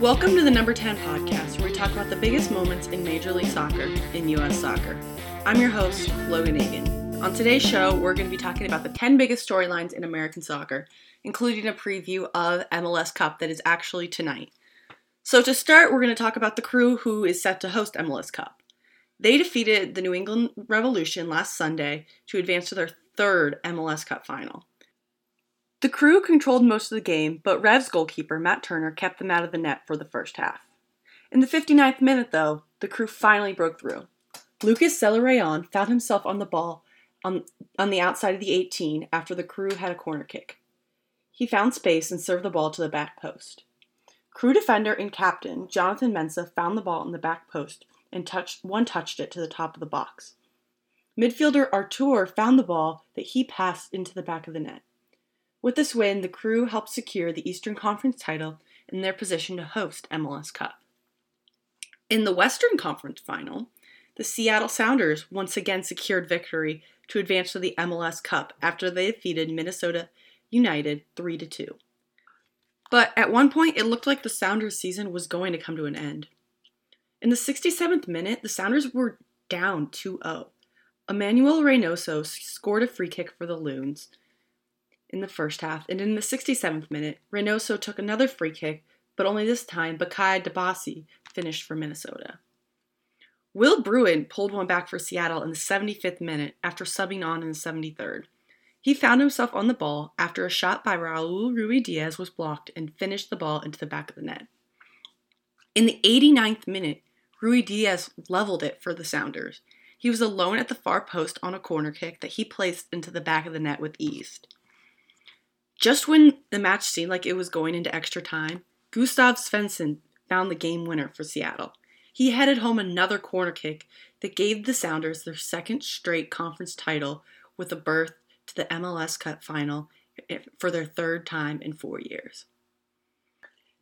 Welcome to the Number 10 podcast, where we talk about the biggest moments in Major League Soccer in U.S. soccer. I'm your host, Logan Agin. On today's show, we're going to be talking about the 10 biggest storylines in American soccer, including a preview of MLS Cup that is actually tonight. So, to start, we're going to talk about the crew who is set to host MLS Cup. They defeated the New England Revolution last Sunday to advance to their third MLS Cup final. The crew controlled most of the game, but Revs goalkeeper Matt Turner kept them out of the net for the first half. In the 59th minute, though, the crew finally broke through. Lucas Zelarayan found himself on the ball on, on the outside of the 18 after the crew had a corner kick. He found space and served the ball to the back post. Crew defender and captain Jonathan Mensah found the ball in the back post and touched one touched it to the top of the box. Midfielder Artur found the ball that he passed into the back of the net. With this win, the crew helped secure the Eastern Conference title in their position to host MLS Cup. In the Western Conference final, the Seattle Sounders once again secured victory to advance to the MLS Cup after they defeated Minnesota United 3 2. But at one point, it looked like the Sounders' season was going to come to an end. In the 67th minute, the Sounders were down 2 0. Emmanuel Reynoso scored a free kick for the Loons in the first half, and in the 67th minute, Reynoso took another free kick, but only this time Bakaye Dibassy finished for Minnesota. Will Bruin pulled one back for Seattle in the 75th minute after subbing on in the 73rd. He found himself on the ball after a shot by Raul Ruidíaz was blocked and finished the ball into the back of the net. In the 89th minute, Ruidíaz leveled it for the Sounders. He was alone at the far post on a corner kick that he placed into the back of the net with ease. Just when the match seemed like it was going into extra time, Gustav Svensson found the game winner for Seattle. He headed home another corner kick that gave the Sounders their second straight conference title with a berth to the MLS Cup final eh, for their third time in four years.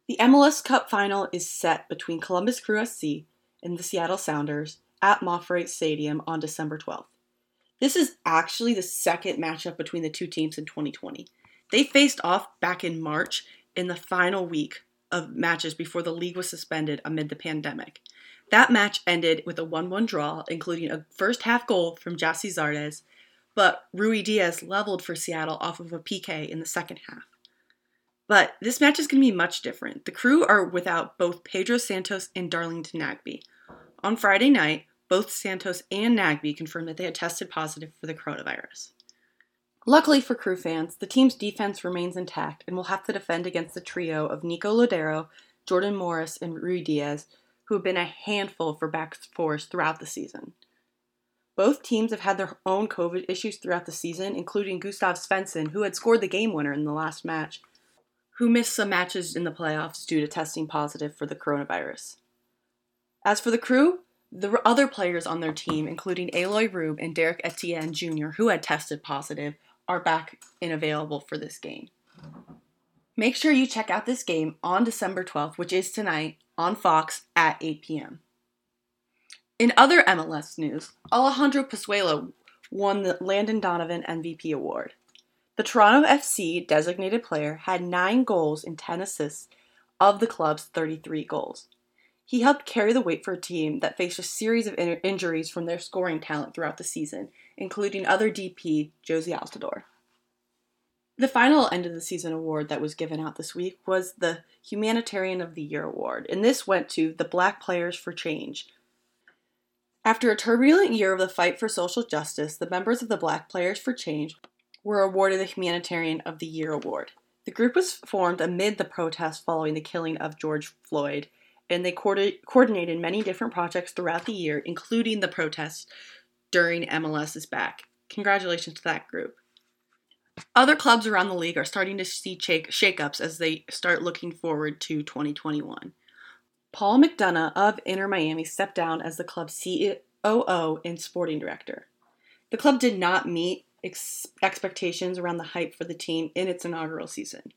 The MLS Cup final is set between Columbus Crew SC and the Seattle Sounders at MAPFRE Stadium on December 12th. This is actually the second matchup between the two teams in 2020. They faced off back in March in the final week of matches before the league was suspended amid the pandemic. That match ended with a 1 1 draw, including a first half goal from Gyasi Zardes, but Ruidíaz leveled for Seattle off of a PK in the second half. But this match is going to be much different. The crew are without both Pedro Santos and Darlington Nagbe. On Friday night, both Santos and Nagbe confirmed that they had tested positive for the coronavirus. Luckily for crew fans, the team's defense remains intact and will have to defend against the trio of Nico Lodeiro, Jordan Morris, and Ruidíaz, who have been a handful for back fours throughout the season. Both teams have had their own COVID issues throughout the season, including Gustav Svensson, who had scored the game winner in the last match, who missed some matches in the playoffs due to testing positive for the coronavirus. As for the crew, the other players on their team, including Eloy Room and Derek Etienne Jr., who had tested positive, are back and available for this game. Make sure you check out this game on December 12th, which is tonight, on Fox at 8 p.m. In other MLS news, Alejandro Pozuelo won the Landon Donovan MVP award. The Toronto FC designated player had 9 goals and 10 assists of the club's 33 goals. He helped carry the weight for a team that faced a series of in- injuries from their scoring talent throughout the season, including other DP Jozy Altidore. The final end of the season award that was given out this week was the Humanitarian of the Year award, and this went to the Black Players for Change. After a turbulent year of the fight for social justice, the members of the Black Players for Change were awarded the Humanitarian of the Year award. The group was formed amid the protests following the killing of George Floyd and they coordinated many different projects throughout the year, including the protests during MLS's back. Congratulations to that group. Other clubs around the league are starting to see shake- shakeups as they start looking forward to 2021. Paul McDonough of Inter Miami stepped down as the club's COO and sporting director. The club did not meet ex- expectations around the hype for the team in its inaugural season.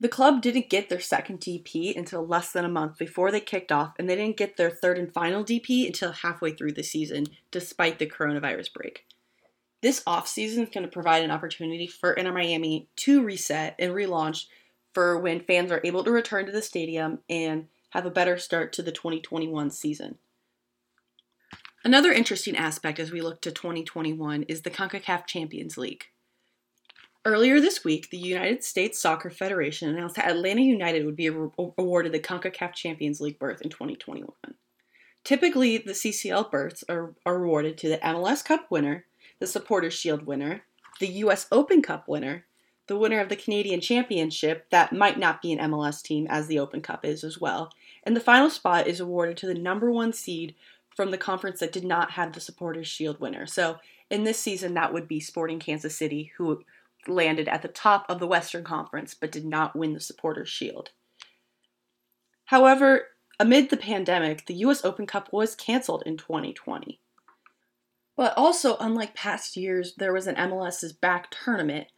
The club didn't get their second DP until less than a month before they kicked off, and they didn't get their third and final DP until halfway through the season, despite the coronavirus break. This offseason is going to provide an opportunity for Inter Miami to reset and relaunch for when fans are able to return to the stadium and have a better start to the 2021 season. Another interesting aspect as we look to 2021 is the CONCACAF Champions League. Earlier this week, the United States Soccer Federation announced that Atlanta United would be awarded the CONCACAF Champions League berth in 2021. Typically, the CCL berths are, are awarded to the MLS Cup winner, the Supporters Shield winner, the US Open Cup winner, the winner of the Canadian Championship, that might not be an MLS team as the Open Cup is as well, and the final spot is awarded to the number one seed from the conference that did not have the Supporters Shield winner. So in this season, that would be Sporting Kansas City, who landed at the top of the Western Conference but did not win the Supporters Shield. However, amid the pandemic, the US Open Cup was canceled in 2020. But also, unlike past years, there was an MLS's back tournament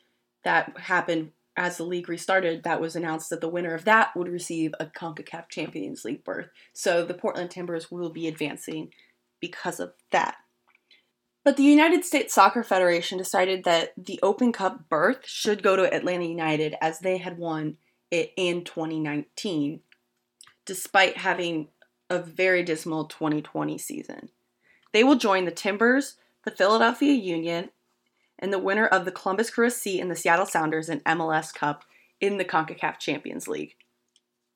that happened as the league restarted, that was announced that the winner of that would receive a CONCACAF Champions League berth. So the Portland Timbers will be advancing because of that. But the United States Soccer Federation decided that the Open Cup berth should go to Atlanta United as they had won it in 2019, despite having a very dismal 2020 season. They will join the Timbers, the Philadelphia Union, and the winner of the Columbus Crew SC and the Seattle Sounders in MLS Cup in the CONCACAF Champions League.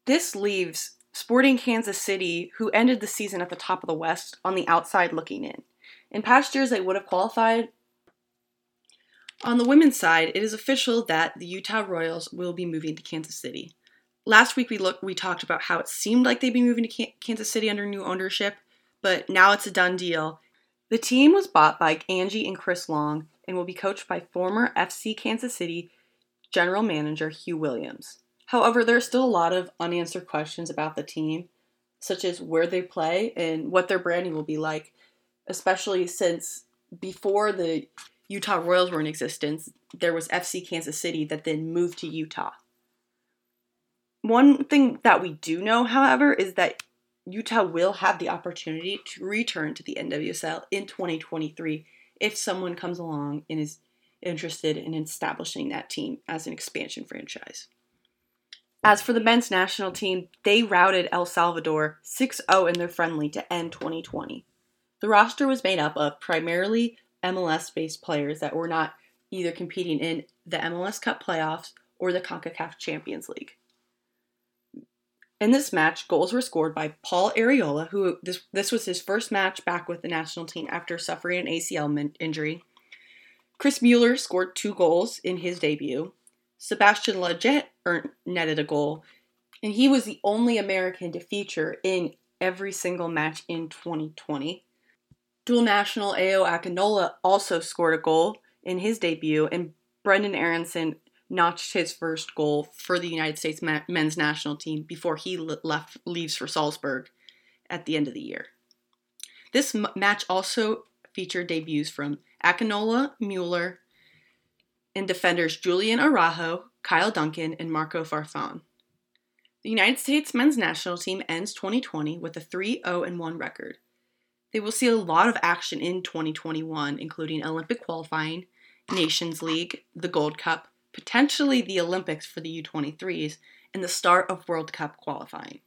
This leaves Sporting Kansas City, who ended the season at the top of the West, on the outside looking in. In past years, they would have qualified. On the women's side, it is official that the Utah Royals will be moving to Kansas City. Last week we looked, we talked about how it seemed like they'd be moving to Kansas City under new ownership, but now it's a done deal. The team was bought by Angie and Chris Long and will be coached by former FC Kansas City general manager Huw Williams. However, there are still a lot of unanswered questions about the team, such as where they play and what their branding will be like, especially since before the Utah Royals were in existence, there was FC Kansas City that then moved to Utah. One thing that we do know, however, is that Utah will have the opportunity to return to the NWSL in 2023 if someone comes along and is interested in establishing that team as an expansion franchise. As for the men's national team, they routed El Salvador 6 0 in their friendly to end 2020. The roster was made up of primarily MLS based players that were not either competing in the MLS Cup playoffs or the CONCACAF Champions League. In this match, goals were scored by Paul Arriola, who this, this was his first match back with the national team after suffering an ACL min- injury. Chris Mueller scored two goals in his debut. Sebastian Lletget earned, netted a goal, and he was the only American to feature in every single match in 2020. Dual national Ayo Akinola also scored a goal in his debut, and Brenden Aaronson notched his first goal for the United States men's national team before he left leaves for Salzburg at the end of the year. This m- match also featured debuts from Akinola, Mueller, and defenders Julian Araujo, Kyle Duncan, and Marco Farfan. The United States men's national team ends 2020 with a 3 0 1 record. They will see a lot of action in 2021, including Olympic qualifying, Nations League, the Gold Cup, potentially the Olympics for the U23s, and the start of World Cup qualifying.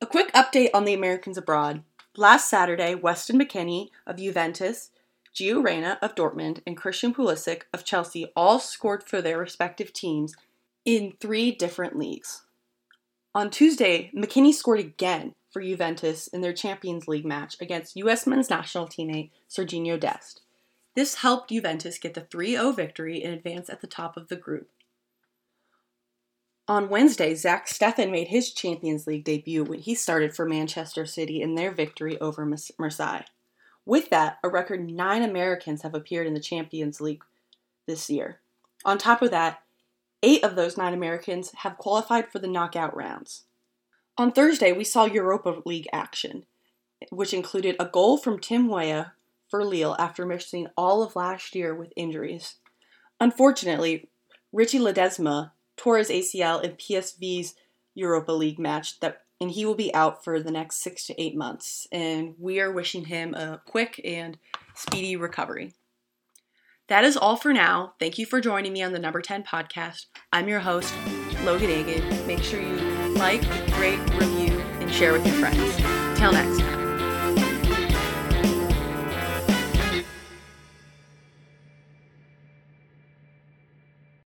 A quick update on the Americans abroad. Last Saturday, Weston McKennie of Juventus, Gio Reyna of Dortmund, and Christian Pulisic of Chelsea all scored for their respective teams in three different leagues. On Tuesday, McKennie scored again for Juventus in their Champions League match against U.S. men's national teammate Sergiño Dest. This helped Juventus get the 3 0 victory and advance at the top of the group. On Wednesday, Zach Steffen made his Champions League debut when he started for Manchester City in their victory over Marseille. With that, a record nine Americans have appeared in the Champions League this year. On top of that, eight of those nine Americans have qualified for the knockout rounds. On Thursday, we saw Europa League action, which included a goal from Tim Weah, for Lille after missing all of last year with injuries. Unfortunately, Richie Ledezma tore his ACL in PSV's Europa League match that and he will be out for the next 6 to 8 months and we are wishing him a quick and speedy recovery. That is all for now. Thank you for joining me on the Number 10 podcast. I'm your host, Logan Agin. Make sure you like, rate, review, and share with your friends. Till next time.